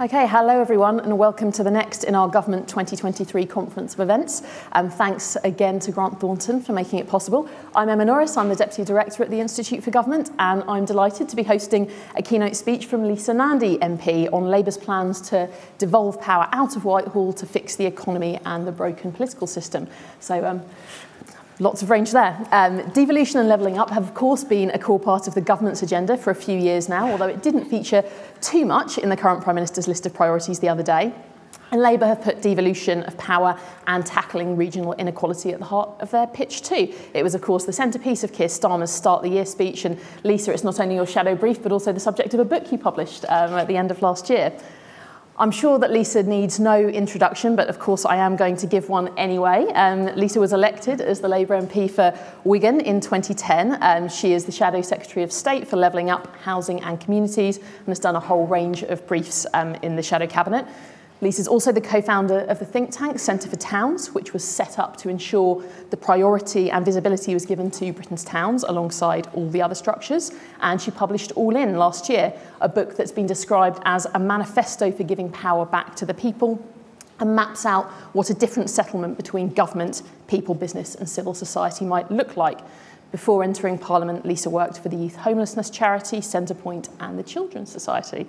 Okay, hello everyone, and welcome to the next in our Government 2023 conference of events. Um, thanks again to Grant Thornton for making it possible. I'm Emma Norris, I'm the Deputy Director at the Institute for Government, and I'm delighted to be hosting a keynote speech from Lisa Nandy, MP, on Labour's plans to devolve power out of Whitehall to fix the economy and the broken political system. So, um, Lots of range there. Um, devolution and levelling up have, of course, been a core part of the government's agenda for a few years now, although it didn't feature too much in the current Prime Minister's list of priorities the other day. And Labour have put devolution of power and tackling regional inequality at the heart of their pitch too. It was, of course, the centrepiece of Keir Starmer's Start the Year speech. And Lisa, it's not only your shadow brief, but also the subject of a book you published um, at the end of last year. I'm sure that Lisa needs no introduction, but of course I am going to give one anyway. Um, Lisa was elected as the Labour MP for Wigan in 2010. Um, she is the Shadow Secretary of State for Levelling Up Housing and Communities and has done a whole range of briefs um, in the Shadow Cabinet. Lisa is also the co-founder of the think tank Centre for Towns, which was set up to ensure the priority and visibility was given to Britain's towns alongside all the other structures. And she published All In last year, a book that's been described as a manifesto for giving power back to the people and maps out what a different settlement between government, people, business and civil society might look like. Before entering Parliament, Lisa worked for the youth homelessness charity Centrepoint and the Children's Society.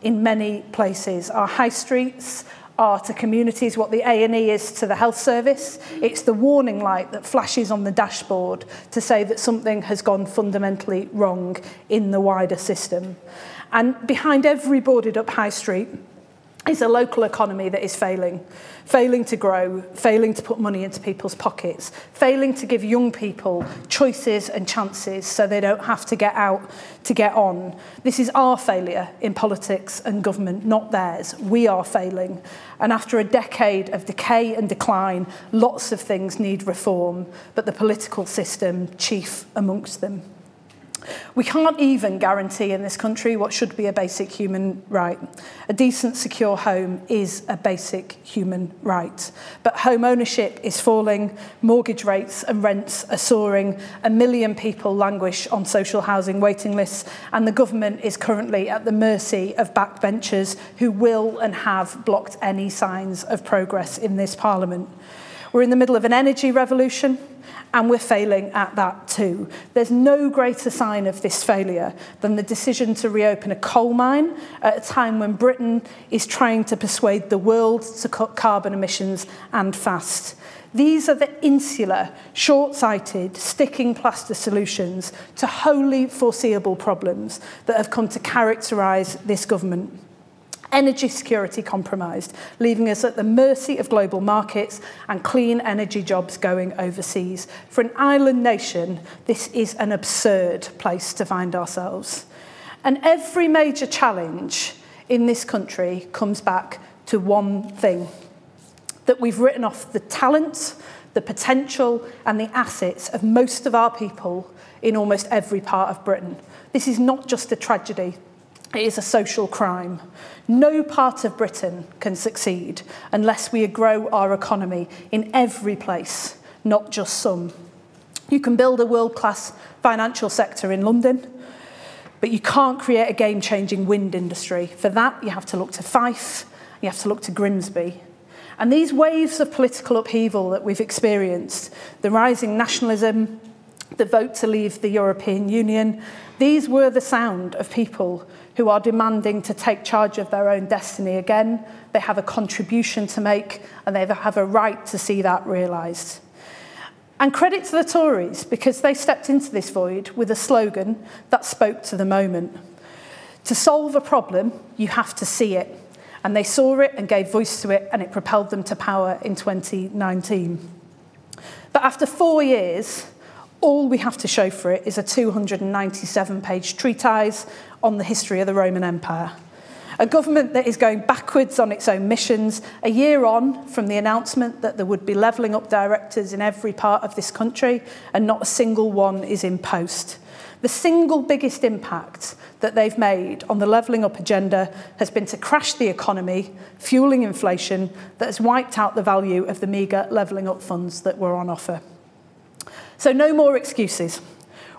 in many places. Our high streets are to communities, what the A&E is to the health service. It's the warning light that flashes on the dashboard to say that something has gone fundamentally wrong in the wider system. And behind every boarded up high street is a local economy that is failing, failing to grow, failing to put money into people's pockets, failing to give young people choices and chances so they don't have to get out to get on. This is our failure in politics and government, not theirs. We are failing. And after a decade of decay and decline, lots of things need reform, but the political system chief amongst them. We can't even guarantee in this country what should be a basic human right. A decent, secure home is a basic human right. But home ownership is falling, mortgage rates and rents are soaring, a million people languish on social housing waiting lists, and the government is currently at the mercy of backbenchers who will and have blocked any signs of progress in this parliament. We're in the middle of an energy revolution and we're failing at that too. There's no greater sign of this failure than the decision to reopen a coal mine at a time when Britain is trying to persuade the world to cut carbon emissions and fast. These are the insular, short-sighted, sticking plaster solutions to wholly foreseeable problems that have come to characterise this government energy security compromised, leaving us at the mercy of global markets and clean energy jobs going overseas. For an island nation, this is an absurd place to find ourselves. And every major challenge in this country comes back to one thing that we've written off the talent, the potential, and the assets of most of our people in almost every part of Britain. This is not just a tragedy, It is a social crime. No part of Britain can succeed unless we grow our economy in every place, not just some. You can build a world class financial sector in London, but you can't create a game changing wind industry. For that, you have to look to Fife, you have to look to Grimsby. And these waves of political upheaval that we've experienced, the rising nationalism, the vote to leave the European Union, these were the sound of people who are demanding to take charge of their own destiny again. They have a contribution to make and they have a right to see that realised. And credit to the Tories because they stepped into this void with a slogan that spoke to the moment. To solve a problem, you have to see it. And they saw it and gave voice to it, and it propelled them to power in 2019. But after four years, all we have to show for it is a 297 page treatise on the history of the Roman Empire. A government that is going backwards on its own missions, a year on from the announcement that there would be levelling up directors in every part of this country, and not a single one is in post. The single biggest impact that they've made on the levelling up agenda has been to crash the economy, fueling inflation that has wiped out the value of the meagre levelling up funds that were on offer. So, no more excuses.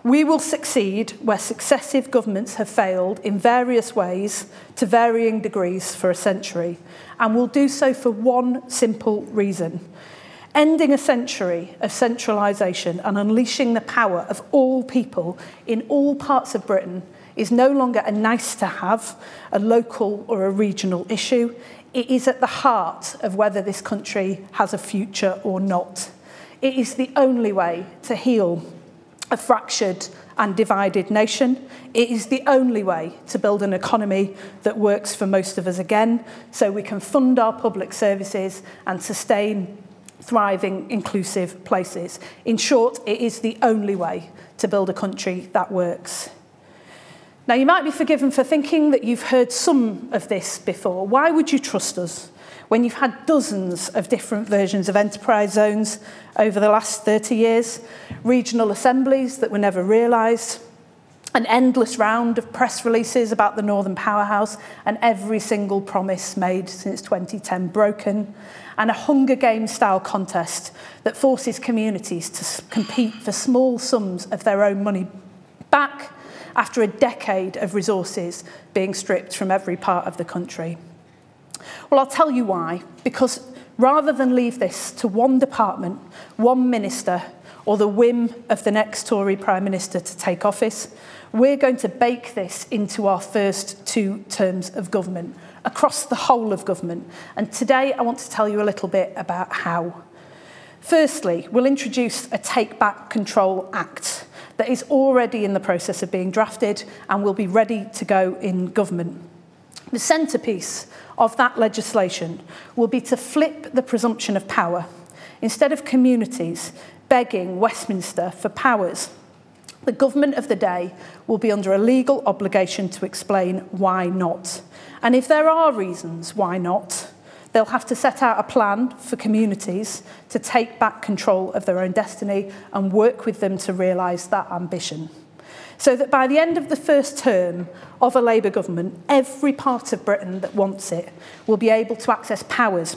We will succeed where successive governments have failed in various ways to varying degrees for a century, and will do so for one simple reason. Ending a century of centralisation and unleashing the power of all people in all parts of Britain is no longer a nice to have, a local or a regional issue. It is at the heart of whether this country has a future or not. It is the only way to heal a fractured and divided nation. It is the only way to build an economy that works for most of us again, so we can fund our public services and sustain thriving, inclusive places. In short, it is the only way to build a country that works. Now, you might be forgiven for thinking that you've heard some of this before. Why would you trust us? when you've had dozens of different versions of enterprise zones over the last 30 years, regional assemblies that were never realised, an endless round of press releases about the Northern Powerhouse and every single promise made since 2010 broken, and a Hunger Games style contest that forces communities to compete for small sums of their own money back after a decade of resources being stripped from every part of the country. Well, I'll tell you why. Because rather than leave this to one department, one minister, or the whim of the next Tory Prime Minister to take office, we're going to bake this into our first two terms of government, across the whole of government. And today I want to tell you a little bit about how. Firstly, we'll introduce a Take Back Control Act that is already in the process of being drafted and will be ready to go in government. The centrepiece of that legislation will be to flip the presumption of power. Instead of communities begging Westminster for powers, the government of the day will be under a legal obligation to explain why not. And if there are reasons why not, they'll have to set out a plan for communities to take back control of their own destiny and work with them to realise that ambition. So that by the end of the first term of a Labour government, every part of Britain that wants it will be able to access powers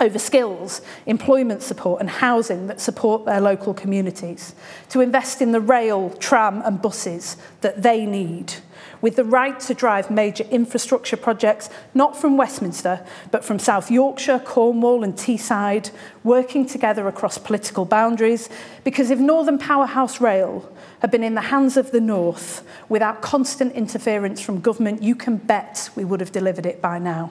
over skills, employment support and housing that support their local communities, to invest in the rail, tram and buses that they need, with the right to drive major infrastructure projects, not from Westminster, but from South Yorkshire, Cornwall and Teesside, working together across political boundaries, because if Northern Powerhouse Rail have been in the hands of the North, without constant interference from government, you can bet we would have delivered it by now.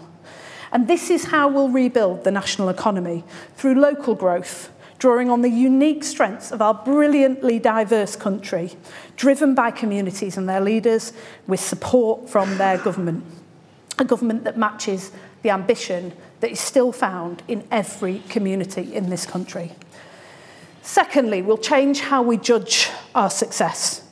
And this is how we'll rebuild the national economy through local growth, drawing on the unique strengths of our brilliantly diverse country, driven by communities and their leaders with support from their government. A government that matches the ambition that is still found in every community in this country. Secondly, we'll change how we judge our success.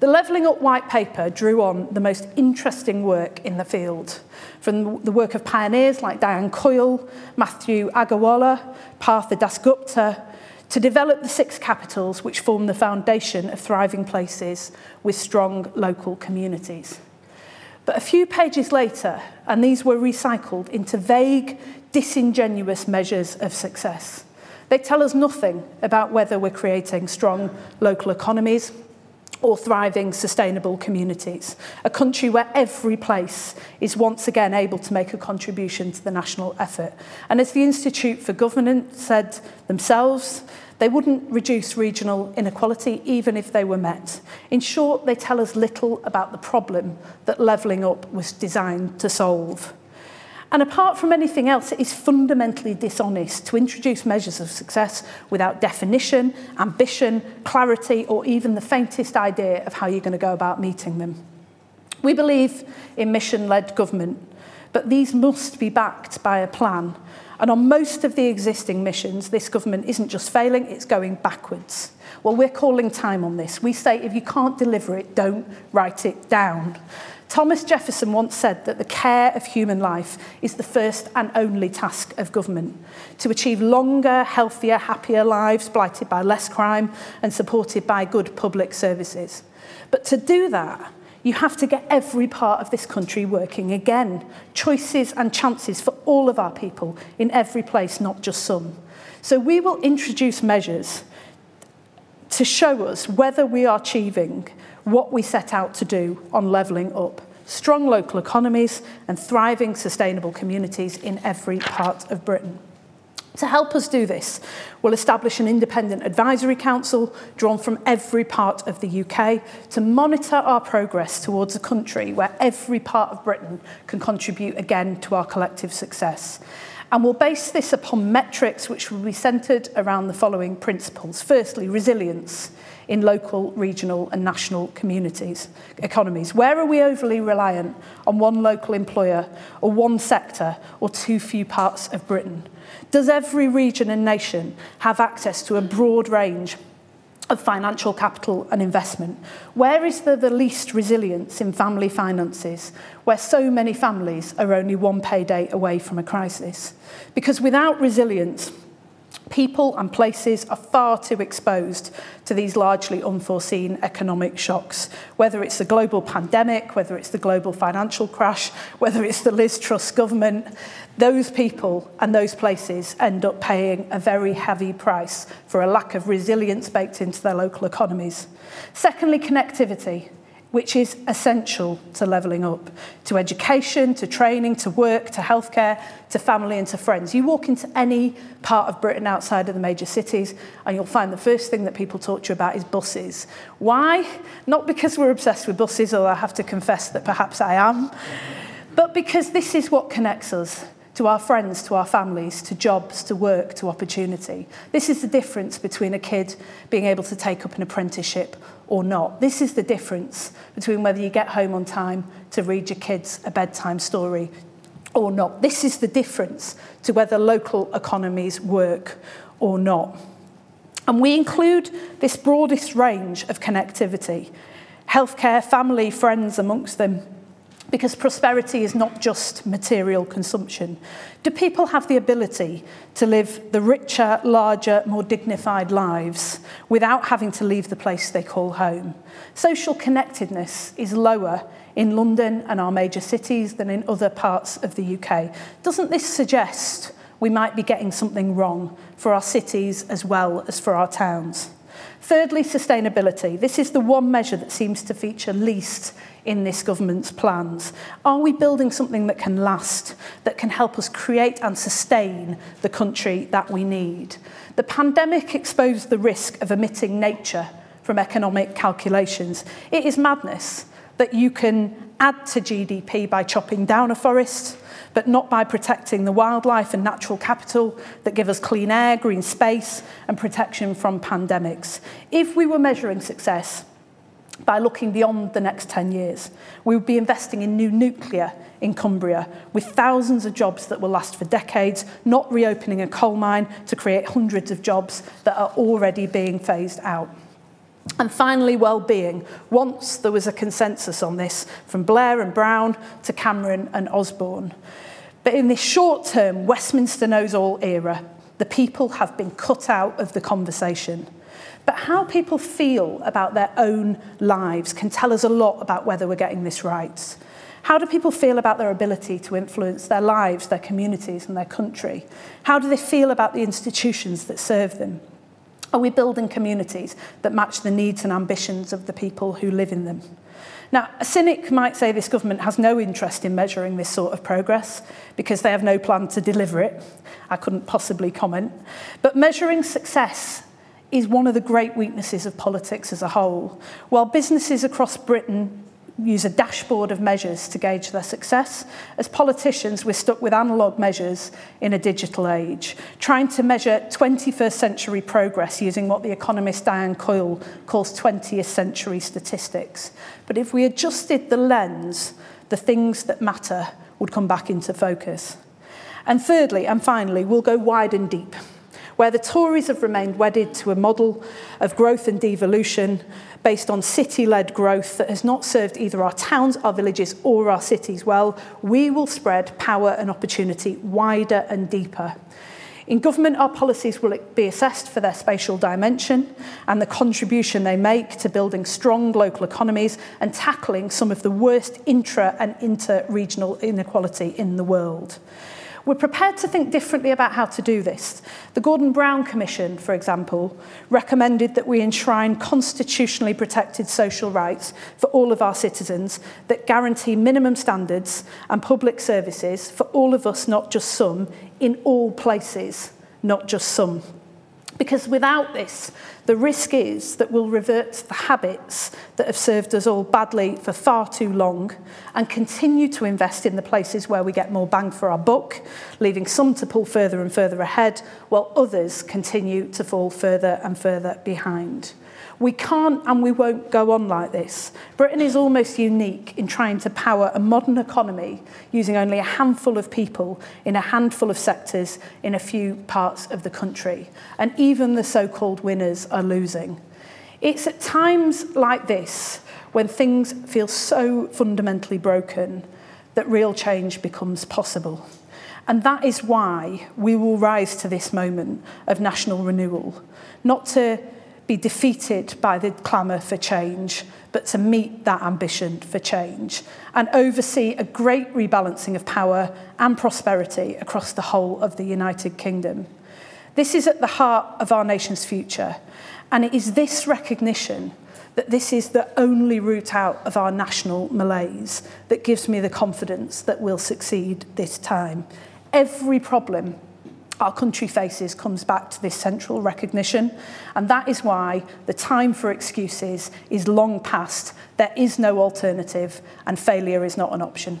The Levelling Up White Paper drew on the most interesting work in the field, from the work of pioneers like Diane Coyle, Matthew Agarwala, Partha Dasgupta, to develop the six capitals which form the foundation of thriving places with strong local communities. But a few pages later, and these were recycled into vague, disingenuous measures of success. They tell us nothing about whether we're creating strong local economies or thriving sustainable communities. A country where every place is once again able to make a contribution to the national effort. And as the Institute for Governance said themselves, they wouldn't reduce regional inequality even if they were met. In short, they tell us little about the problem that levelling up was designed to solve. And apart from anything else, it is fundamentally dishonest to introduce measures of success without definition, ambition, clarity, or even the faintest idea of how you're going to go about meeting them. We believe in mission led government, but these must be backed by a plan. And on most of the existing missions, this government isn't just failing, it's going backwards. Well, we're calling time on this. We say if you can't deliver it, don't write it down. Thomas Jefferson once said that the care of human life is the first and only task of government. To achieve longer, healthier, happier lives blighted by less crime and supported by good public services. But to do that, you have to get every part of this country working again. Choices and chances for all of our people in every place, not just some. So we will introduce measures to show us whether we are achieving what we set out to do on levelling up strong local economies and thriving sustainable communities in every part of Britain. To help us do this, we'll establish an independent advisory council drawn from every part of the UK to monitor our progress towards a country where every part of Britain can contribute again to our collective success. And we'll base this upon metrics which will be centred around the following principles. Firstly, resilience in local, regional and national communities, economies? Where are we overly reliant on one local employer or one sector or too few parts of Britain? Does every region and nation have access to a broad range of financial capital and investment? Where is there the least resilience in family finances, where so many families are only one payday away from a crisis? Because without resilience, people and places are far too exposed to these largely unforeseen economic shocks, whether it's the global pandemic, whether it's the global financial crash, whether it's the Liz Truss government, those people and those places end up paying a very heavy price for a lack of resilience baked into their local economies. Secondly, connectivity which is essential to levelling up to education, to training, to work, to healthcare, to family, and to friends. You walk into any part of Britain outside of the major cities, and you'll find the first thing that people talk to you about is buses. Why? Not because we're obsessed with buses, although I have to confess that perhaps I am, but because this is what connects us to our friends, to our families, to jobs, to work, to opportunity. This is the difference between a kid being able to take up an apprenticeship or not. This is the difference between whether you get home on time to read your kids a bedtime story or not. This is the difference to whether local economies work or not. And we include this broadest range of connectivity healthcare, family, friends amongst them, because prosperity is not just material consumption. Do people have the ability to live the richer, larger, more dignified lives without having to leave the place they call home? Social connectedness is lower in London and our major cities than in other parts of the UK. Doesn't this suggest we might be getting something wrong for our cities as well as for our towns? Thirdly, sustainability. This is the one measure that seems to feature least in this government's plans. Are we building something that can last, that can help us create and sustain the country that we need? The pandemic exposed the risk of omitting nature from economic calculations. It is madness that you can add to GDP by chopping down a forest, but not by protecting the wildlife and natural capital that give us clean air, green space, and protection from pandemics. If we were measuring success, by looking beyond the next 10 years. We would be investing in new nuclear in Cumbria with thousands of jobs that will last for decades, not reopening a coal mine to create hundreds of jobs that are already being phased out. And finally, well-being. Once there was a consensus on this, from Blair and Brown to Cameron and Osborne. But in this short term, Westminster knows all era, the people have been cut out of the conversation. But how people feel about their own lives can tell us a lot about whether we're getting this right. How do people feel about their ability to influence their lives, their communities, and their country? How do they feel about the institutions that serve them? Are we building communities that match the needs and ambitions of the people who live in them? Now, a cynic might say this government has no interest in measuring this sort of progress because they have no plan to deliver it. I couldn't possibly comment. But measuring success is one of the great weaknesses of politics as a whole. While businesses across Britain use a dashboard of measures to gauge their success. As politicians, we're stuck with analog measures in a digital age, trying to measure 21st century progress using what the economist Diane Coyle calls 20th century statistics. But if we adjusted the lens, the things that matter would come back into focus. And thirdly, and finally, we'll go wide and deep where the Tories have remained wedded to a model of growth and devolution based on city-led growth that has not served either our towns, our villages or our cities well, we will spread power and opportunity wider and deeper. In government, our policies will be assessed for their spatial dimension and the contribution they make to building strong local economies and tackling some of the worst intra and inter-regional inequality in the world. We're prepared to think differently about how to do this. The Gordon Brown Commission, for example, recommended that we enshrine constitutionally protected social rights for all of our citizens that guarantee minimum standards and public services for all of us, not just some, in all places, not just some. Because without this, the risk is that we'll revert to the habits that have served us all badly for far too long and continue to invest in the places where we get more bang for our buck, leaving some to pull further and further ahead, while others continue to fall further and further behind. We can't and we won't go on like this. Britain is almost unique in trying to power a modern economy using only a handful of people in a handful of sectors in a few parts of the country. And even the so-called winners are losing. It's at times like this when things feel so fundamentally broken that real change becomes possible. And that is why we will rise to this moment of national renewal, not to be defeated by the clamour for change, but to meet that ambition for change and oversee a great rebalancing of power and prosperity across the whole of the United Kingdom. This is at the heart of our nation's future, and it is this recognition that this is the only route out of our national malaise that gives me the confidence that we'll succeed this time. Every problem our country faces comes back to this central recognition. And that is why the time for excuses is long past. There is no alternative, and failure is not an option.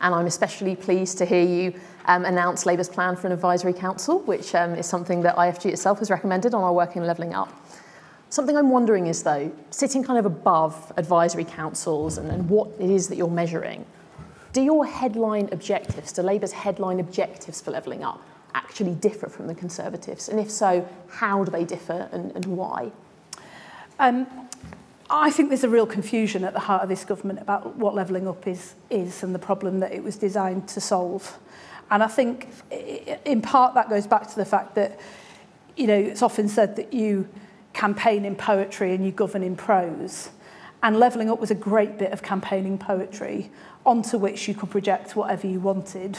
and I'm especially pleased to hear you um, announce Labour's plan for an advisory council, which um, is something that IFG itself has recommended on our work in levelling up. Something I'm wondering is, though, sitting kind of above advisory councils and, and what it is that you're measuring, do your headline objectives, do Labour's headline objectives for levelling up actually differ from the Conservatives? And if so, how do they differ and, and why? Um, I think there's a real confusion at the heart of this government about what levelling up is, is and the problem that it was designed to solve. And I think in part that goes back to the fact that, you know, it's often said that you campaign in poetry and you govern in prose. And levelling up was a great bit of campaigning poetry onto which you could project whatever you wanted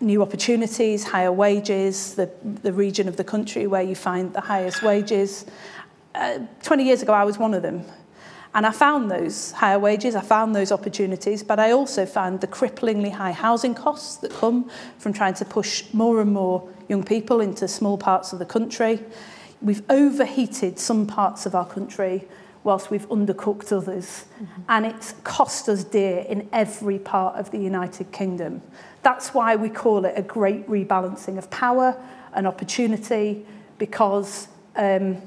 new opportunities, higher wages, the, the region of the country where you find the highest wages. Uh, 20 years ago, I was one of them. And I found those higher wages, I found those opportunities, but I also found the cripplingly high housing costs that come from trying to push more and more young people into small parts of the country. We've overheated some parts of our country whilst we've undercooked others. Mm-hmm. And it's cost us dear in every part of the United Kingdom. That's why we call it a great rebalancing of power and opportunity, because um,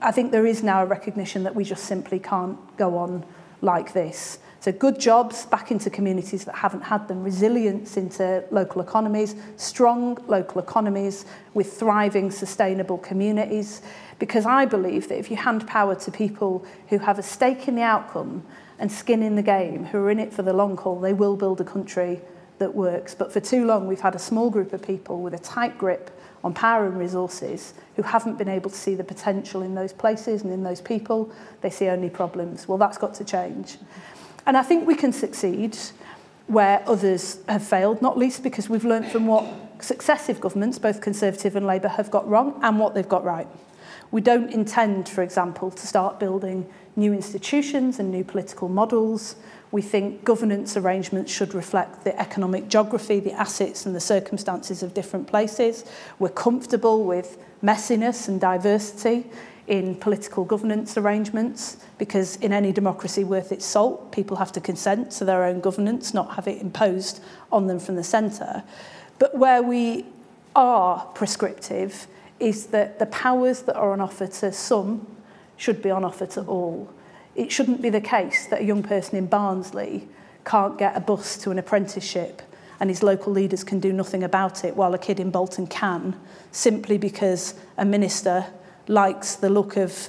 I think there is now a recognition that we just simply can't go on like this to good jobs back into communities that haven't had them, resilience into local economies, strong local economies with thriving sustainable communities. Because I believe that if you hand power to people who have a stake in the outcome and skin in the game, who are in it for the long haul, they will build a country that works. But for too long, we've had a small group of people with a tight grip on power and resources who haven't been able to see the potential in those places and in those people. They see only problems. Well, that's got to change. Mm -hmm. And I think we can succeed where others have failed, not least because we've learned from what successive governments, both Conservative and Labour, have got wrong and what they've got right. We don't intend, for example, to start building new institutions and new political models. We think governance arrangements should reflect the economic geography, the assets and the circumstances of different places. We're comfortable with messiness and diversity in political governance arrangements because in any democracy worth its salt, people have to consent to their own governance, not have it imposed on them from the center But where we are prescriptive is that the powers that are on offer to some should be on offer to all. It shouldn't be the case that a young person in Barnsley can't get a bus to an apprenticeship and his local leaders can do nothing about it while a kid in Bolton can, simply because a minister likes the look of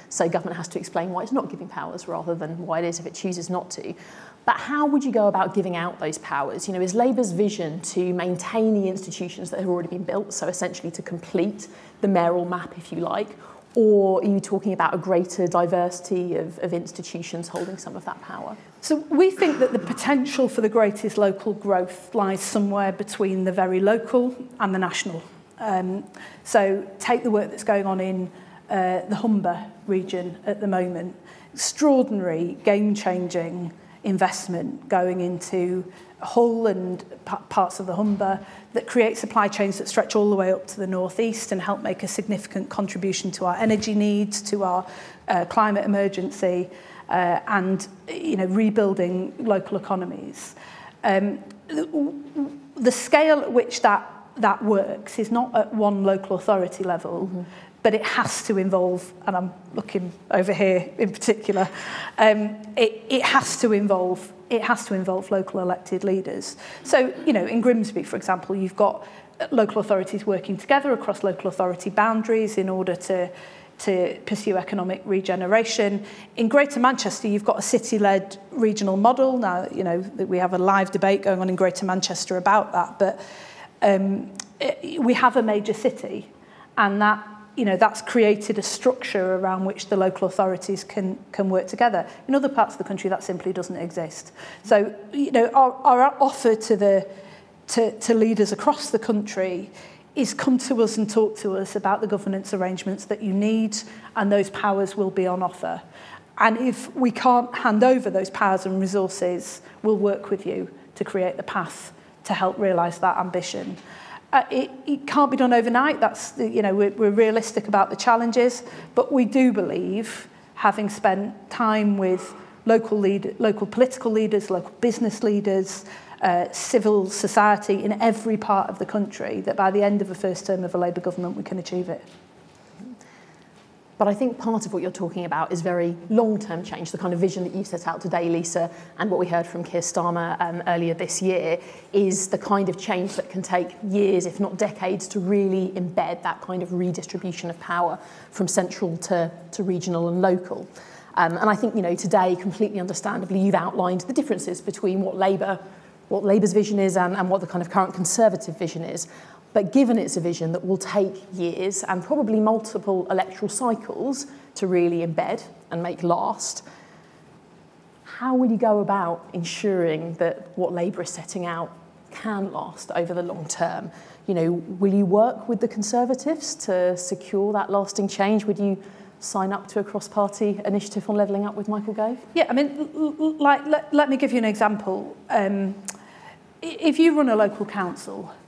so government has to explain why it's not giving powers rather than why it is if it chooses not to. But how would you go about giving out those powers? You know, is Labour's vision to maintain the institutions that have already been built, so essentially to complete the mayoral map, if you like, or are you talking about a greater diversity of, of institutions holding some of that power? So we think that the potential for the greatest local growth lies somewhere between the very local and the national. Um, so take the work that's going on in uh, the Humber region at the moment. Extraordinary, game-changing investment going into Hull and parts of the Humber that create supply chains that stretch all the way up to the northeast and help make a significant contribution to our energy needs, to our uh, climate emergency, uh, and you know, rebuilding local economies. Um, the, the scale at which that, that works is not at one local authority level, mm-hmm. but it has to involve, and I'm looking over here in particular, um, it, it has to involve it has to involve local elected leaders. So, you know, in Grimsby, for example, you've got local authorities working together across local authority boundaries in order to to pursue economic regeneration. In Greater Manchester, you've got a city-led regional model. Now, you know, we have a live debate going on in Greater Manchester about that, but um, it, we have a major city, and that you know, that's created a structure around which the local authorities can, can work together. In other parts of the country, that simply doesn't exist. So, you know, our, our offer to, the, to, to leaders across the country is come to us and talk to us about the governance arrangements that you need and those powers will be on offer. And if we can't hand over those powers and resources, we'll work with you to create the path to help realise that ambition. Uh, it, it can't be done overnight. That's, you know, we're, we're realistic about the challenges, but we do believe, having spent time with local, lead, local political leaders, local business leaders, civil society in every part of the country that by the end of the first term of a Labour government we can achieve it. But I think part of what you're talking about is very long-term change, the kind of vision that you set out today, Lisa, and what we heard from Keir Starmer um, earlier this year is the kind of change that can take years, if not decades, to really embed that kind of redistribution of power from central to, to regional and local. Um, and I think, you know, today, completely understandably, you've outlined the differences between what Labour what Labour's vision is and, and what the kind of current Conservative vision is. But given it's a vision that will take years and probably multiple electoral cycles to really embed and make last, how will you go about ensuring that what Labour is setting out can last over the long term? You know, will you work with the Conservatives to secure that lasting change? Would you sign up to a cross-party initiative on levelling up with Michael Gove? Yeah, I mean, like, let, let me give you an example. Um, if you run a local council,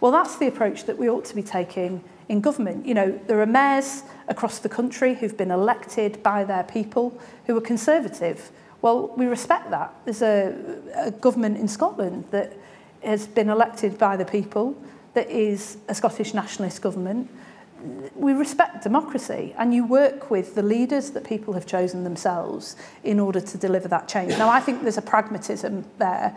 Well, that's the approach that we ought to be taking in government. You know, there are mayors across the country who've been elected by their people who are conservative. Well, we respect that. There's a, a government in Scotland that has been elected by the people that is a Scottish nationalist government we respect democracy and you work with the leaders that people have chosen themselves in order to deliver that change. Now, I think there's a pragmatism there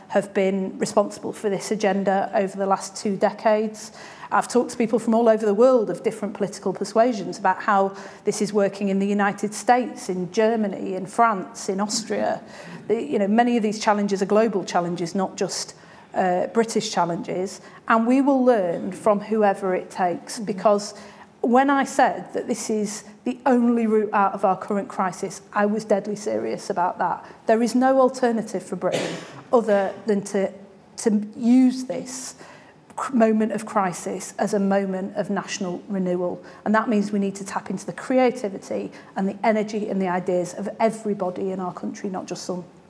have been responsible for this agenda over the last two decades. I've talked to people from all over the world of different political persuasions about how this is working in the United States, in Germany, in France, in Austria. The, you know, many of these challenges are global challenges, not just uh, British challenges, and we will learn from whoever it takes because when I said that this is the only route out of our current crisis, I was deadly serious about that. There is no alternative for Britain other than to, to use this moment of crisis as a moment of national renewal. And that means we need to tap into the creativity and the energy and the ideas of everybody in our country, not just some.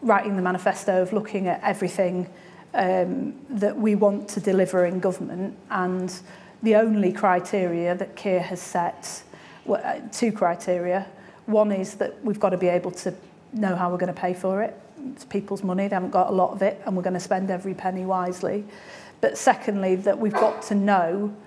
writing the manifesto, of looking at everything um, that we want to deliver in government. And the only criteria that Keir has set, well, uh, two criteria. One is that we've got to be able to know how we're going to pay for it it's people's money, they haven't got a lot of it, and we're going to spend every penny wisely. But secondly, that we've got to know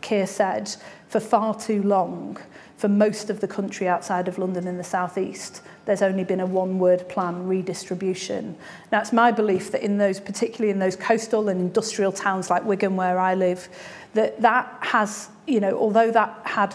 Keir said, for far too long, for most of the country outside of London in the South East, there's only been a one-word plan redistribution. Now, it's my belief that in those, particularly in those coastal and industrial towns like Wigan, where I live, that that has you know, although that had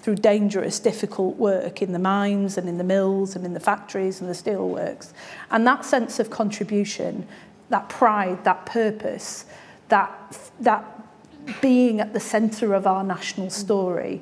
through dangerous difficult work in the mines and in the mills and in the factories and the steelworks and that sense of contribution that pride that purpose that that being at the center of our national story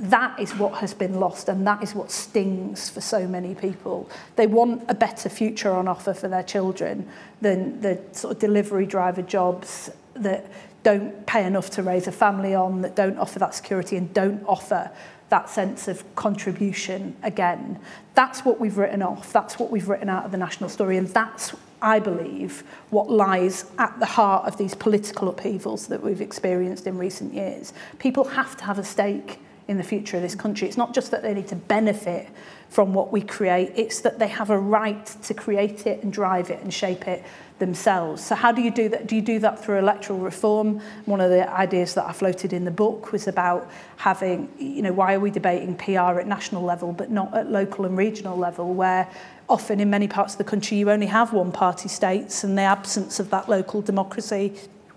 that is what has been lost and that is what stings for so many people. They want a better future on offer for their children than the sort of delivery driver jobs that don't pay enough to raise a family on, that don't offer that security and don't offer that sense of contribution again. That's what we've written off. That's what we've written out of the national story. And that's, I believe, what lies at the heart of these political upheavals that we've experienced in recent years. People have to have a stake in the future of this country. It's not just that they need to benefit from what we create, it's that they have a right to create it and drive it and shape it themselves. So how do you do that? Do you do that through electoral reform? One of the ideas that I floated in the book was about having, you know, why are we debating PR at national level but not at local and regional level where often in many parts of the country you only have one party states and the absence of that local democracy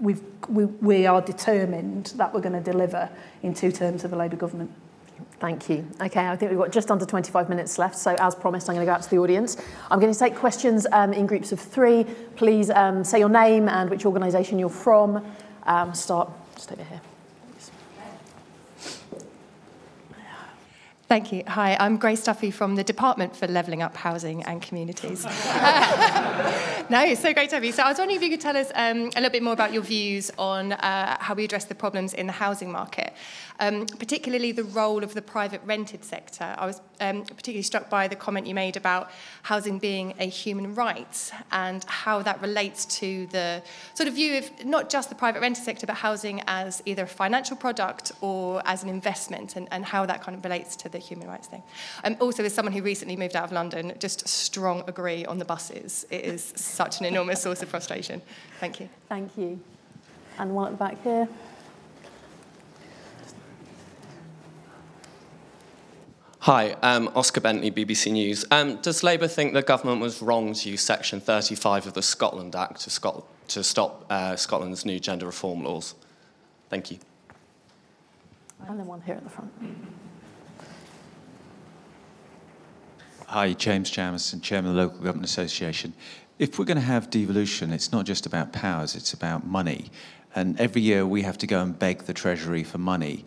we've, we, we are determined that we're going to deliver in two terms of the Labour government. Thank you. Okay, I think we've got just under 25 minutes left, so as promised, I'm going to go out to the audience. I'm going to take questions um, in groups of three. Please um, say your name and which organisation you're from. Um, start just over here. Thank you. Hi, I'm Grace Duffy from the Department for Levelling Up Housing and Communities. no, it's so great to have you. So I was wondering if you could tell us um, a little bit more about your views on uh, how we address the problems in the housing market um, particularly the role of the private rented sector. I was um, particularly struck by the comment you made about housing being a human right and how that relates to the sort of view of not just the private rented sector, but housing as either a financial product or as an investment and, and how that kind of relates to the human rights thing. Um, also, as someone who recently moved out of London, just strong agree on the buses. It is such an enormous source of frustration. Thank you. Thank you. And one at the back here. Hi, um, Oscar Bentley, BBC News. Um, does Labour think the government was wrong to use Section 35 of the Scotland Act to, Scot- to stop uh, Scotland's new gender reform laws? Thank you. And then one here at the front. Hi, James Jamison, Chairman of the Local Government Association. If we're going to have devolution, it's not just about powers, it's about money. And every year we have to go and beg the Treasury for money.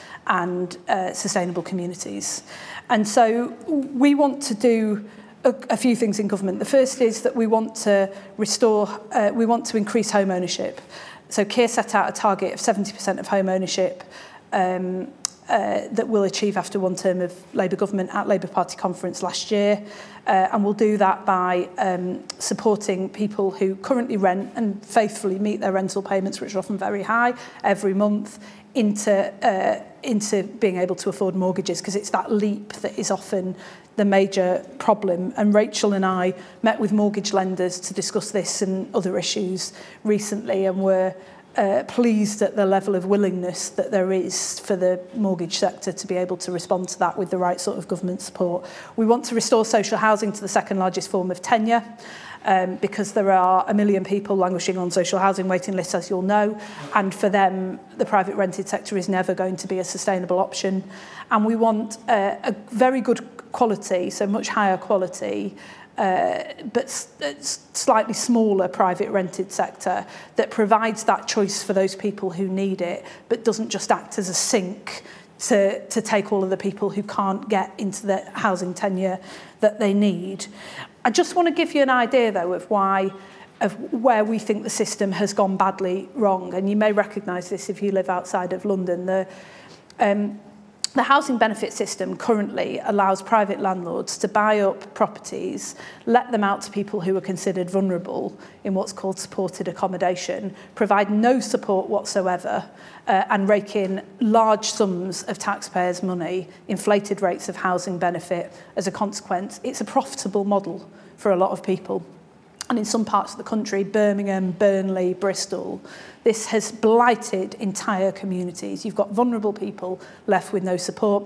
and uh, sustainable communities. And so we want to do a, a few things in government. The first is that we want to restore, uh, we want to increase home ownership. So Keir set out a target of 70% of home ownership um, uh, that we'll achieve after one term of Labour government at Labour Party conference last year. Uh, and we'll do that by um, supporting people who currently rent and faithfully meet their rental payments, which are often very high every month, into uh, into being able to afford mortgages because it's that leap that is often the major problem and Rachel and I met with mortgage lenders to discuss this and other issues recently and were uh, pleased at the level of willingness that there is for the mortgage sector to be able to respond to that with the right sort of government support. We want to restore social housing to the second largest form of tenure um, because there are a million people languishing on social housing waiting lists, as you'll know, and for them, the private rented sector is never going to be a sustainable option. And we want a, uh, a very good quality, so much higher quality, uh, but uh, slightly smaller private rented sector that provides that choice for those people who need it, but doesn't just act as a sink to, to take all of the people who can't get into the housing tenure that they need. I just want to give you an idea, though, of why of where we think the system has gone badly wrong. And you may recognise this if you live outside of London. The, um, The housing benefit system currently allows private landlords to buy up properties, let them out to people who are considered vulnerable in what's called supported accommodation, provide no support whatsoever, uh, and rake in large sums of taxpayers' money, inflated rates of housing benefit as a consequence. It's a profitable model for a lot of people and in some parts of the country, Birmingham, Burnley, Bristol, this has blighted entire communities. You've got vulnerable people left with no support,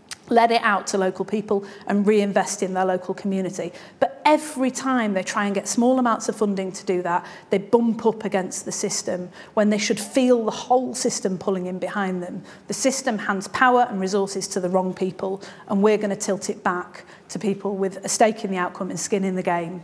let it out to local people and reinvest in their local community. But every time they try and get small amounts of funding to do that, they bump up against the system when they should feel the whole system pulling in behind them. The system hands power and resources to the wrong people, and we're going to tilt it back to people with a stake in the outcome and skin in the game.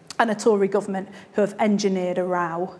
and a Tory government who have engineered a row.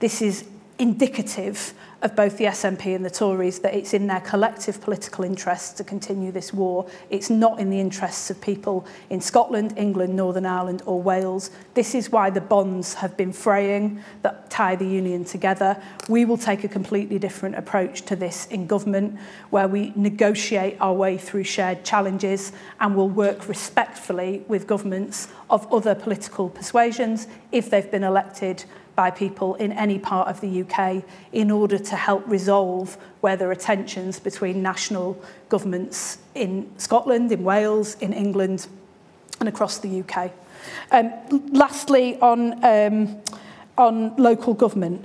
This is indicative of both the SNP and the Tories that it's in their collective political interest to continue this war. It's not in the interests of people in Scotland, England, Northern Ireland or Wales. This is why the bonds have been fraying that tie the union together. We will take a completely different approach to this in government where we negotiate our way through shared challenges and will work respectfully with governments of other political persuasions if they've been elected by people in any part of the UK in order to help resolve where there are tensions between national governments in Scotland, in Wales, in England and across the UK. Um, lastly, on, um, on local government.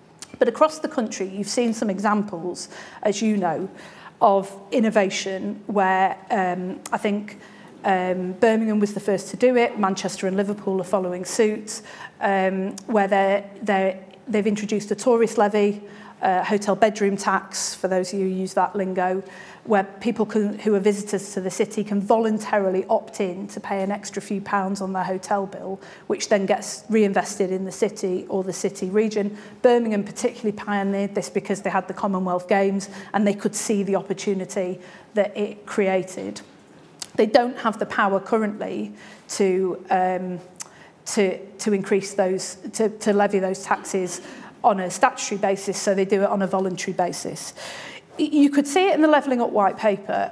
But across the country, you've seen some examples, as you know, of innovation where um, I think Um, Birmingham was the first to do it. Manchester and Liverpool are following suit, um, where they're, they're, they've introduced a tourist levy, uh, hotel bedroom tax, for those of you who use that lingo, where people can, who are visitors to the city can voluntarily opt in to pay an extra few pounds on their hotel bill, which then gets reinvested in the city or the city region. Birmingham particularly pioneered this because they had the Commonwealth Games and they could see the opportunity that it created. They don't have the power currently to, um, to, to increase those, to, to levy those taxes on a statutory basis, so they do it on a voluntary basis. You could see it in the Levelling Up White Paper.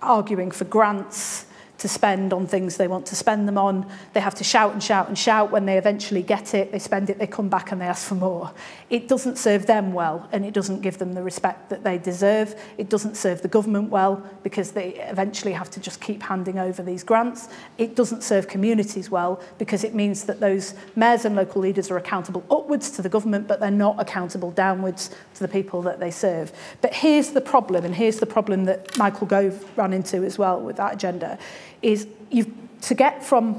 arguing for grants, to spend on things they want to spend them on. They have to shout and shout and shout. When they eventually get it, they spend it, they come back and they ask for more. It doesn't serve them well and it doesn't give them the respect that they deserve. It doesn't serve the government well because they eventually have to just keep handing over these grants. It doesn't serve communities well because it means that those mayors and local leaders are accountable upwards to the government but they're not accountable downwards to the people that they serve. But here's the problem and here's the problem that Michael Gove ran into as well with that agenda is you've, to get from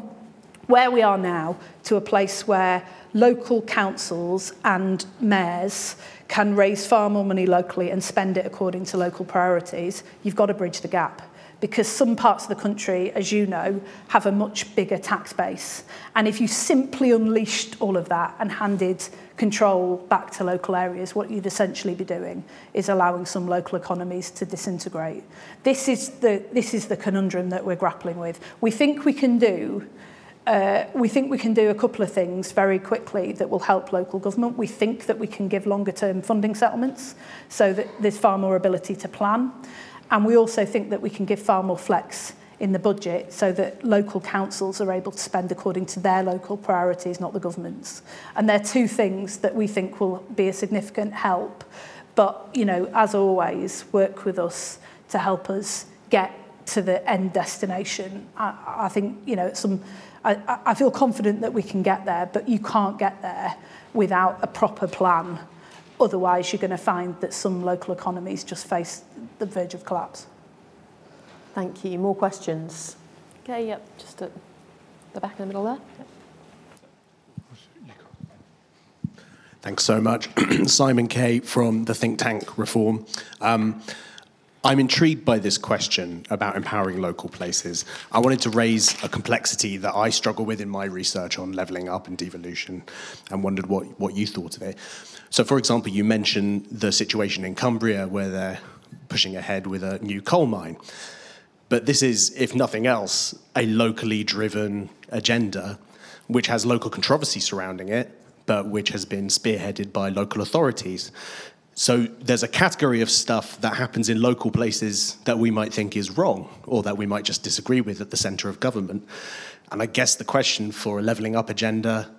where we are now to a place where local councils and mayors can raise far more money locally and spend it according to local priorities, you've got to bridge the gap. Because some parts of the country, as you know, have a much bigger tax base. And if you simply unleashed all of that and handed control back to local areas, what you'd essentially be doing is allowing some local economies to disintegrate. This is the, this is the conundrum that we're grappling with. We think we can do uh, we think we can do a couple of things very quickly that will help local government. We think that we can give longer term funding settlements so that there's far more ability to plan. And we also think that we can give far more flex in the budget so that local councils are able to spend according to their local priorities, not the government's. And are two things that we think will be a significant help. But, you know, as always, work with us to help us get to the end destination. I, I think, you know, some, I, I feel confident that we can get there, but you can't get there without a proper plan. Otherwise, you're going to find that some local economies just face the verge of collapse. Thank you. More questions? Okay, yep, just at the back in the middle there. Thanks so much. Simon Kay from the think tank Reform. Um, I'm intrigued by this question about empowering local places. I wanted to raise a complexity that I struggle with in my research on levelling up and devolution and wondered what, what you thought of it. So, for example, you mentioned the situation in Cumbria where they're pushing ahead with a new coal mine. But this is, if nothing else, a locally driven agenda which has local controversy surrounding it, but which has been spearheaded by local authorities. So there's a category of stuff that happens in local places that we might think is wrong or that we might just disagree with at the center of government. And I guess the question for a leveling up agenda,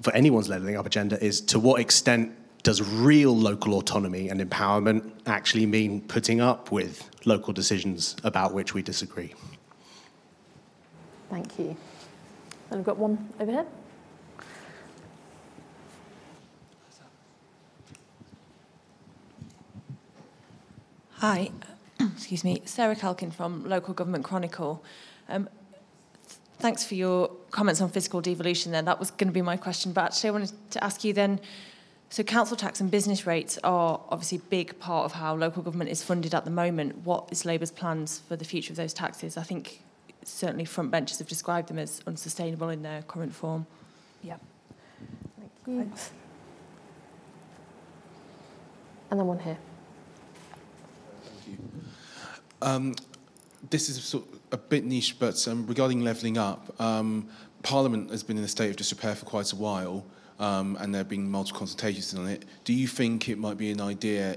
for anyone's leveling up agenda, is to what extent does real local autonomy and empowerment actually mean putting up with local decisions about which we disagree? Thank you. And I've got one over here. Hi, excuse me, Sarah Kalkin from Local Government Chronicle. Um, th- thanks for your comments on physical devolution. Then that was going to be my question, but actually I wanted to ask you then so council tax and business rates are obviously a big part of how local government is funded at the moment. What is Labour's plans for the future of those taxes? I think certainly frontbenchers have described them as unsustainable in their current form. Yeah. Thanks. And then one here. Thank you. Um, this is sort of a bit niche, but um, regarding levelling up, um, Parliament has been in a state of disrepair for quite a while um, and there have been multiple consultations on it. Do you think it might be an idea,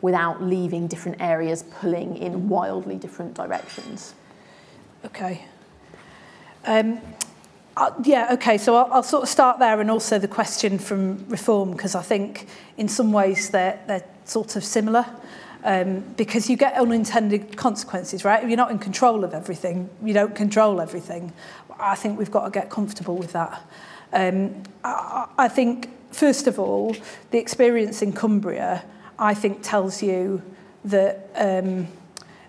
without leaving different areas pulling in wildly different directions? Okay. Um, Uh, yeah, okay, so I'll, I'll sort of start there and also the question from reform, because I think in some ways they're, they're sort of similar. Um, because you get unintended consequences, right? you're not in control of everything, you don't control everything. I think we've got to get comfortable with that. Um, I, I think, first of all, the experience in Cumbria, I think, tells you that, um,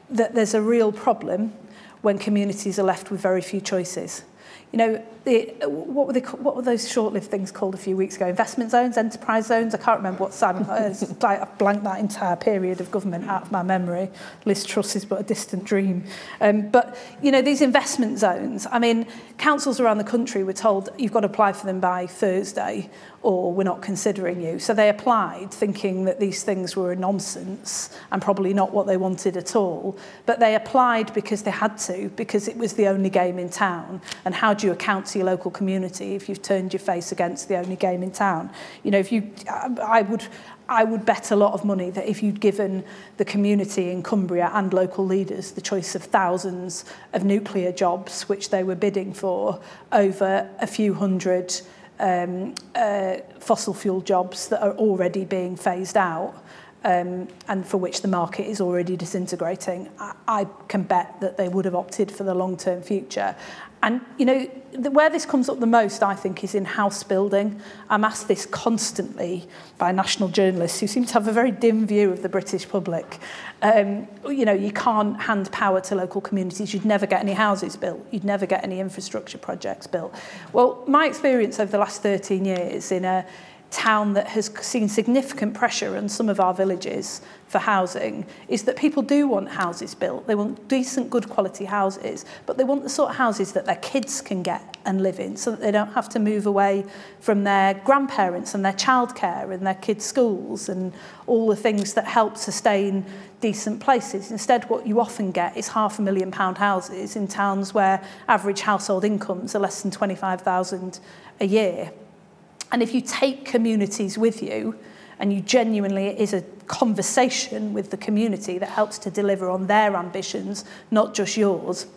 that there's a real problem when communities are left with very few choices. you know, the, uh, what, were they, what were those short-lived things called a few weeks ago? Investment zones, enterprise zones. I can't remember what Simon. Uh, like i blanked that entire period of government out of my memory. Liz Truss is but a distant dream. Um, but you know these investment zones. I mean, councils around the country were told you've got to apply for them by Thursday, or we're not considering you. So they applied, thinking that these things were a nonsense and probably not what they wanted at all. But they applied because they had to, because it was the only game in town. And how do you account to your local community if you've turned your face against the only game in town. You know, if you, I would, I would bet a lot of money that if you'd given the community in Cumbria and local leaders the choice of thousands of nuclear jobs which they were bidding for over a few hundred um, uh, fossil fuel jobs that are already being phased out um, and for which the market is already disintegrating, I, I can bet that they would have opted for the long-term future. And, you know, where this comes up the most, I think, is in house building. I'm asked this constantly by national journalists who seem to have a very dim view of the British public. Um, you know, you can't hand power to local communities. You'd never get any houses built. You'd never get any infrastructure projects built. Well, my experience over the last 13 years in a town that has seen significant pressure on some of our villages for housing is that people do want houses built. They want decent, good quality houses, but they want the sort of houses that their kids can get and live in so that they don't have to move away from their grandparents and their childcare and their kids' schools and all the things that help sustain decent places. Instead, what you often get is half a million pound houses in towns where average household incomes are less than 25,000 a year. And if you take communities with you, and you genuinely it is a conversation with the community that helps to deliver on their ambitions, not just yours,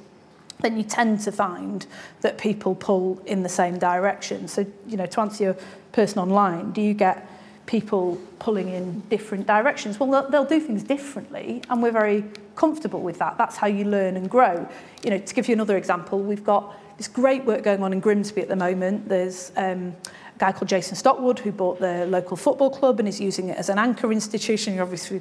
then you tend to find that people pull in the same direction. So, you know, to answer your person online, do you get people pulling in different directions? Well, they'll, they'll do things differently, and we're very comfortable with that. That's how you learn and grow. You know, to give you another example, we've got this great work going on in Grimsby at the moment. There's um, guy called Jason Stockwood who bought the local football club and is using it as an anchor institution. You're obviously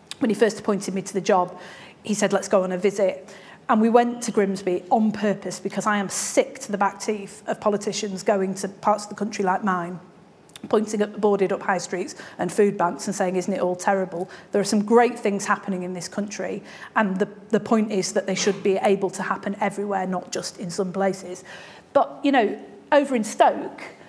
when he first appointed me to the job, he said, let's go on a visit. And we went to Grimsby on purpose because I am sick to the back teeth of politicians going to parts of the country like mine, pointing at boarded up high streets and food banks and saying, isn't it all terrible? There are some great things happening in this country. And the, the point is that they should be able to happen everywhere, not just in some places. But, you know, over in Stoke,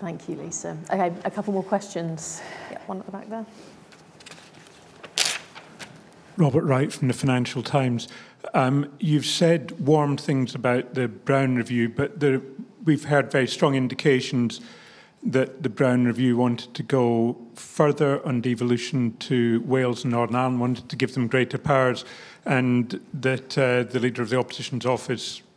Thank you, Lisa. Okay, a couple more questions. Yeah, one at the back there. Robert Wright from the Financial Times. Um, you've said warm things about the Brown Review, but there, we've heard very strong indications that the Brown Review wanted to go further on devolution to Wales and Northern Ireland, wanted to give them greater powers, and that uh, the leader of the opposition's office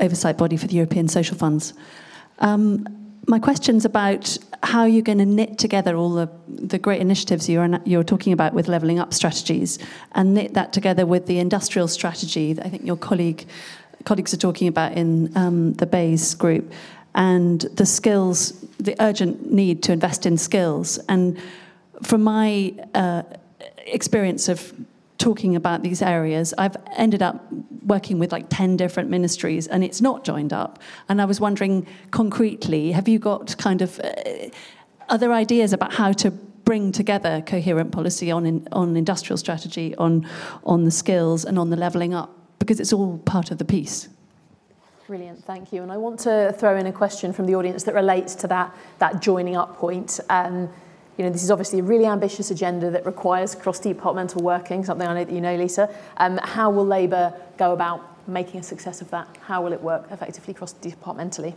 Oversight Body for the European Social Funds. Um, my question's about how you're going to knit together all the, the great initiatives you're, you're talking about with levelling up strategies and knit that together with the industrial strategy that I think your colleague colleagues are talking about in um, the Bayes group and the skills, the urgent need to invest in skills. And from my uh, experience of talking about these areas, I've ended up working with like 10 different ministries and it's not joined up. And I was wondering concretely, have you got kind of uh, other ideas about how to bring together coherent policy on, in, on industrial strategy, on, on the skills, and on the levelling up? Because it's all part of the piece. Brilliant, thank you. And I want to throw in a question from the audience that relates to that, that joining up point. Um, you know, this is obviously a really ambitious agenda that requires cross-departmental working, something I know that you know, Lisa. Um, how will Labour go about making a success of that? How will it work effectively cross-departmentally?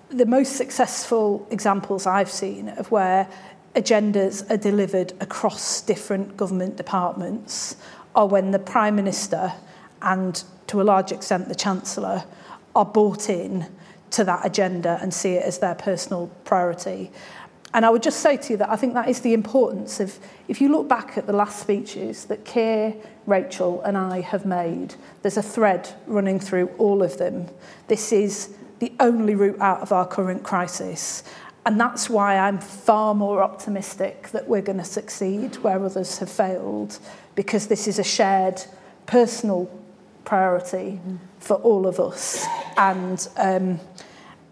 the most successful examples I've seen of where agendas are delivered across different government departments are when the Prime Minister and to a large extent the Chancellor are bought in to that agenda and see it as their personal priority. And I would just say to you that I think that is the importance of, if you look back at the last speeches that Keir, Rachel and I have made, there's a thread running through all of them. This is the only route out of our current crisis. And that's why I'm far more optimistic that we're going to succeed where others have failed, because this is a shared personal priority mm-hmm. for all of us. And um,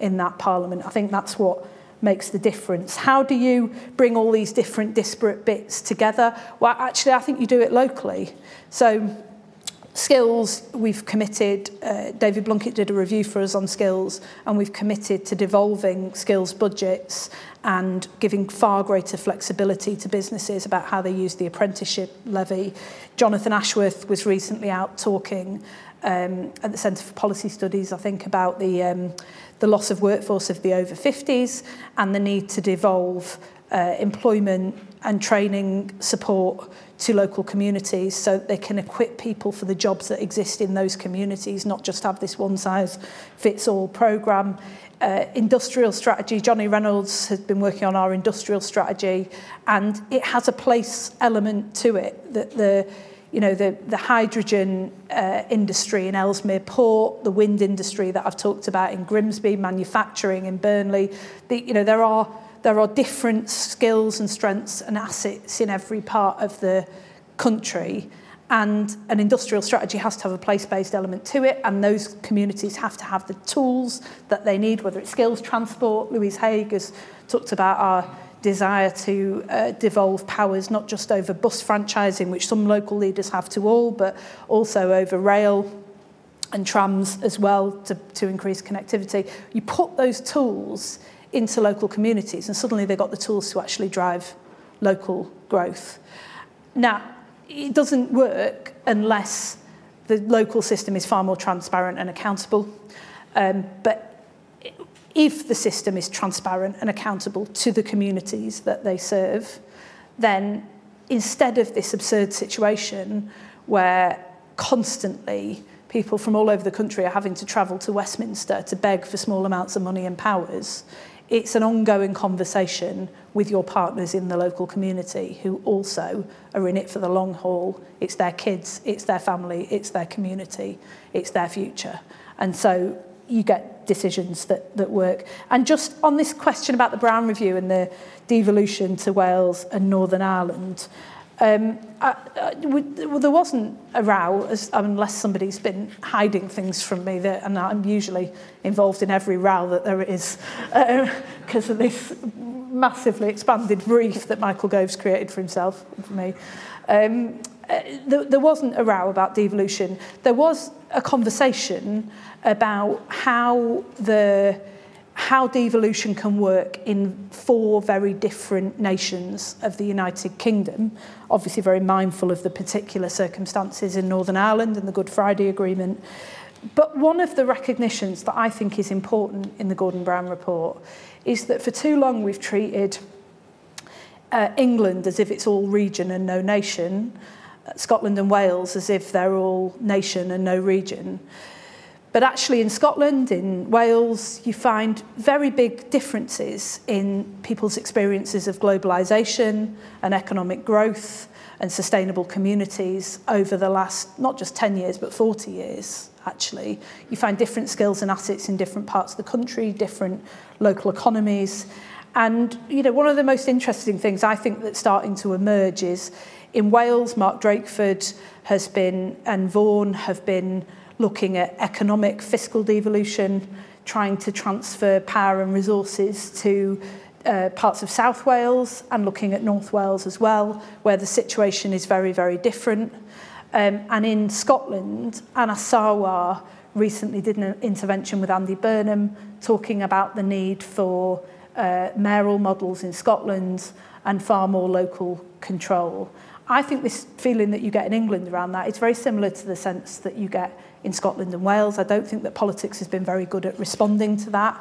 in that Parliament. I think that's what makes the difference. How do you bring all these different disparate bits together? Well, actually, I think you do it locally. So, skills, we've committed, uh, David Blunkett did a review for us on skills, and we've committed to devolving skills budgets and giving far greater flexibility to businesses about how they use the apprenticeship levy. Jonathan Ashworth was recently out talking um, at the Centre for Policy Studies, I think, about the. Um, the loss of workforce of the over 50s and the need to devolve uh, employment and training support to local communities so that they can equip people for the jobs that exist in those communities, not just have this one size fits all program. Uh, industrial strategy, Johnny Reynolds has been working on our industrial strategy and it has a place element to it that the you know, the, the hydrogen uh, industry in Ellesmere Port, the wind industry that I've talked about in Grimsby, manufacturing in Burnley. The, you know, there are, there are different skills and strengths and assets in every part of the country. And an industrial strategy has to have a place-based element to it, and those communities have to have the tools that they need, whether it's skills transport. Louise Haig has talked about our desire to uh, devolve powers not just over bus franchising, which some local leaders have to all, but also over rail and trams as well to, to increase connectivity. You put those tools into local communities and suddenly they've got the tools to actually drive local growth. Now, it doesn't work unless the local system is far more transparent and accountable. Um, but if the system is transparent and accountable to the communities that they serve, then instead of this absurd situation where constantly people from all over the country are having to travel to Westminster to beg for small amounts of money and powers, it's an ongoing conversation with your partners in the local community who also are in it for the long haul. It's their kids, it's their family, it's their community, it's their future. And so you get decisions that, that work. And just on this question about the Brown Review and the devolution to Wales and Northern Ireland, um, I, I, we, well, there wasn't a row, as, unless somebody's been hiding things from me, that, and I'm usually involved in every row that there is, because uh, of this massively expanded brief that Michael Gove's created for himself, for me. Um, Uh, there, there wasn't a row about devolution. There was a conversation about how the how devolution can work in four very different nations of the United Kingdom, obviously very mindful of the particular circumstances in Northern Ireland and the Good Friday Agreement. But one of the recognitions that I think is important in the Gordon Brown report is that for too long we've treated uh, England as if it's all region and no nation, Scotland and Wales as if they're all nation and no region. But actually, in Scotland, in Wales, you find very big differences in people's experiences of globalisation and economic growth and sustainable communities over the last not just 10 years but 40 years actually you find different skills and assets in different parts of the country different local economies and you know one of the most interesting things i think that's starting to emerge is In Wales, Mark Drakeford has been and Vaughan have been looking at economic fiscal devolution, trying to transfer power and resources to uh, parts of South Wales and looking at North Wales as well, where the situation is very, very different. Um, and in Scotland, Anna Sawar recently did an intervention with Andy Burnham talking about the need for uh, mayoral models in Scotland and far more local control. I think this feeling that you get in England around that it's very similar to the sense that you get in Scotland and Wales. I don't think that politics has been very good at responding to that.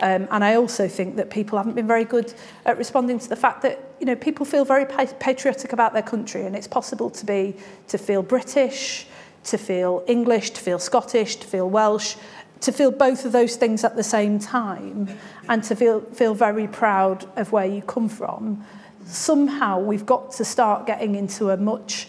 Um, and I also think that people haven't been very good at responding to the fact that you know people feel very patriotic about their country and it's possible to be to feel British, to feel English, to feel Scottish, to feel Welsh, to feel both of those things at the same time and to feel feel very proud of where you come from somehow we've got to start getting into a much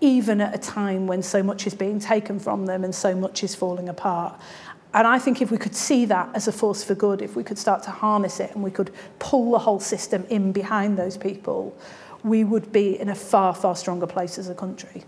even at a time when so much is being taken from them and so much is falling apart. And I think if we could see that as a force for good, if we could start to harness it and we could pull the whole system in behind those people, we would be in a far, far stronger place as a country.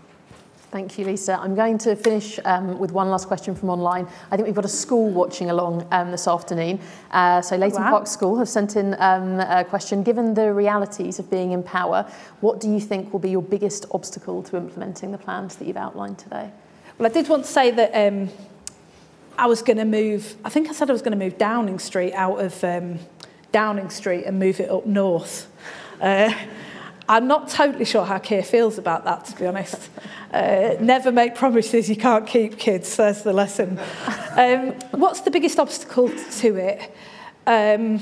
Thank you, Lisa. I'm going to finish um, with one last question from online. I think we've got a school watching along um, this afternoon. Uh, so oh, Leighton wow. Park School have sent in um, a question. Given the realities of being in power, what do you think will be your biggest obstacle to implementing the plans that you've outlined today? Well, I did want to say that um, I was going to move, I think I said I was going to move Downing Street out of um, Downing Street and move it up north. Uh, I'm not totally sure how Keir feels about that, to be honest. Uh, never make promises you can't keep, kids. There's the lesson. Um, what's the biggest obstacle to it? Um,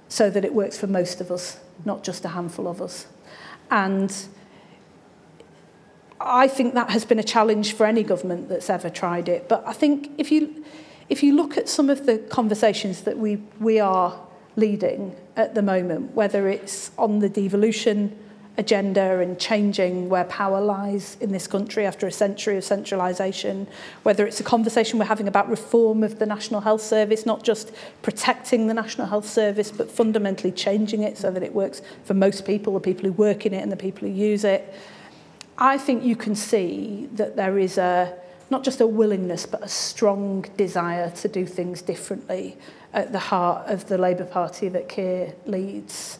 so that it works for most of us, not just a handful of us. And I think that has been a challenge for any government that's ever tried it. But I think if you if you look at some of the conversations that we we are leading at the moment, whether it's on the devolution agenda and changing where power lies in this country after a century of centralisation, whether it's a conversation we're having about reform of the National Health Service, not just protecting the National Health Service, but fundamentally changing it so that it works for most people, the people who work in it and the people who use it. I think you can see that there is a, not just a willingness, but a strong desire to do things differently at the heart of the Labour Party that Keir leads.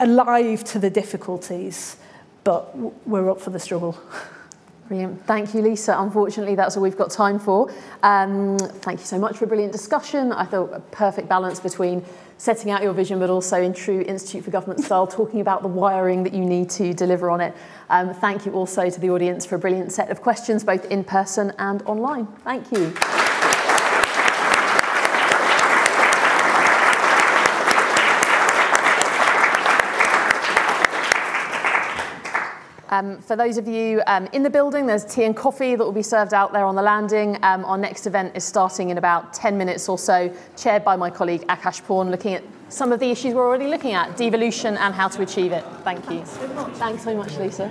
alive to the difficulties, but we're up for the struggle. Brilliant. Thank you, Lisa. Unfortunately, that's all we've got time for. Um, thank you so much for a brilliant discussion. I thought a perfect balance between setting out your vision, but also in true Institute for Government style, talking about the wiring that you need to deliver on it. Um, thank you also to the audience for a brilliant set of questions, both in person and online. Thank you. Um, for those of you um, in the building, there's tea and coffee that will be served out there on the landing. Um, our next event is starting in about 10 minutes or so, chaired by my colleague Akash Porn, looking at some of the issues we're already looking at, devolution and how to achieve it. Thank you. Thanks so much, Thanks so much Lisa.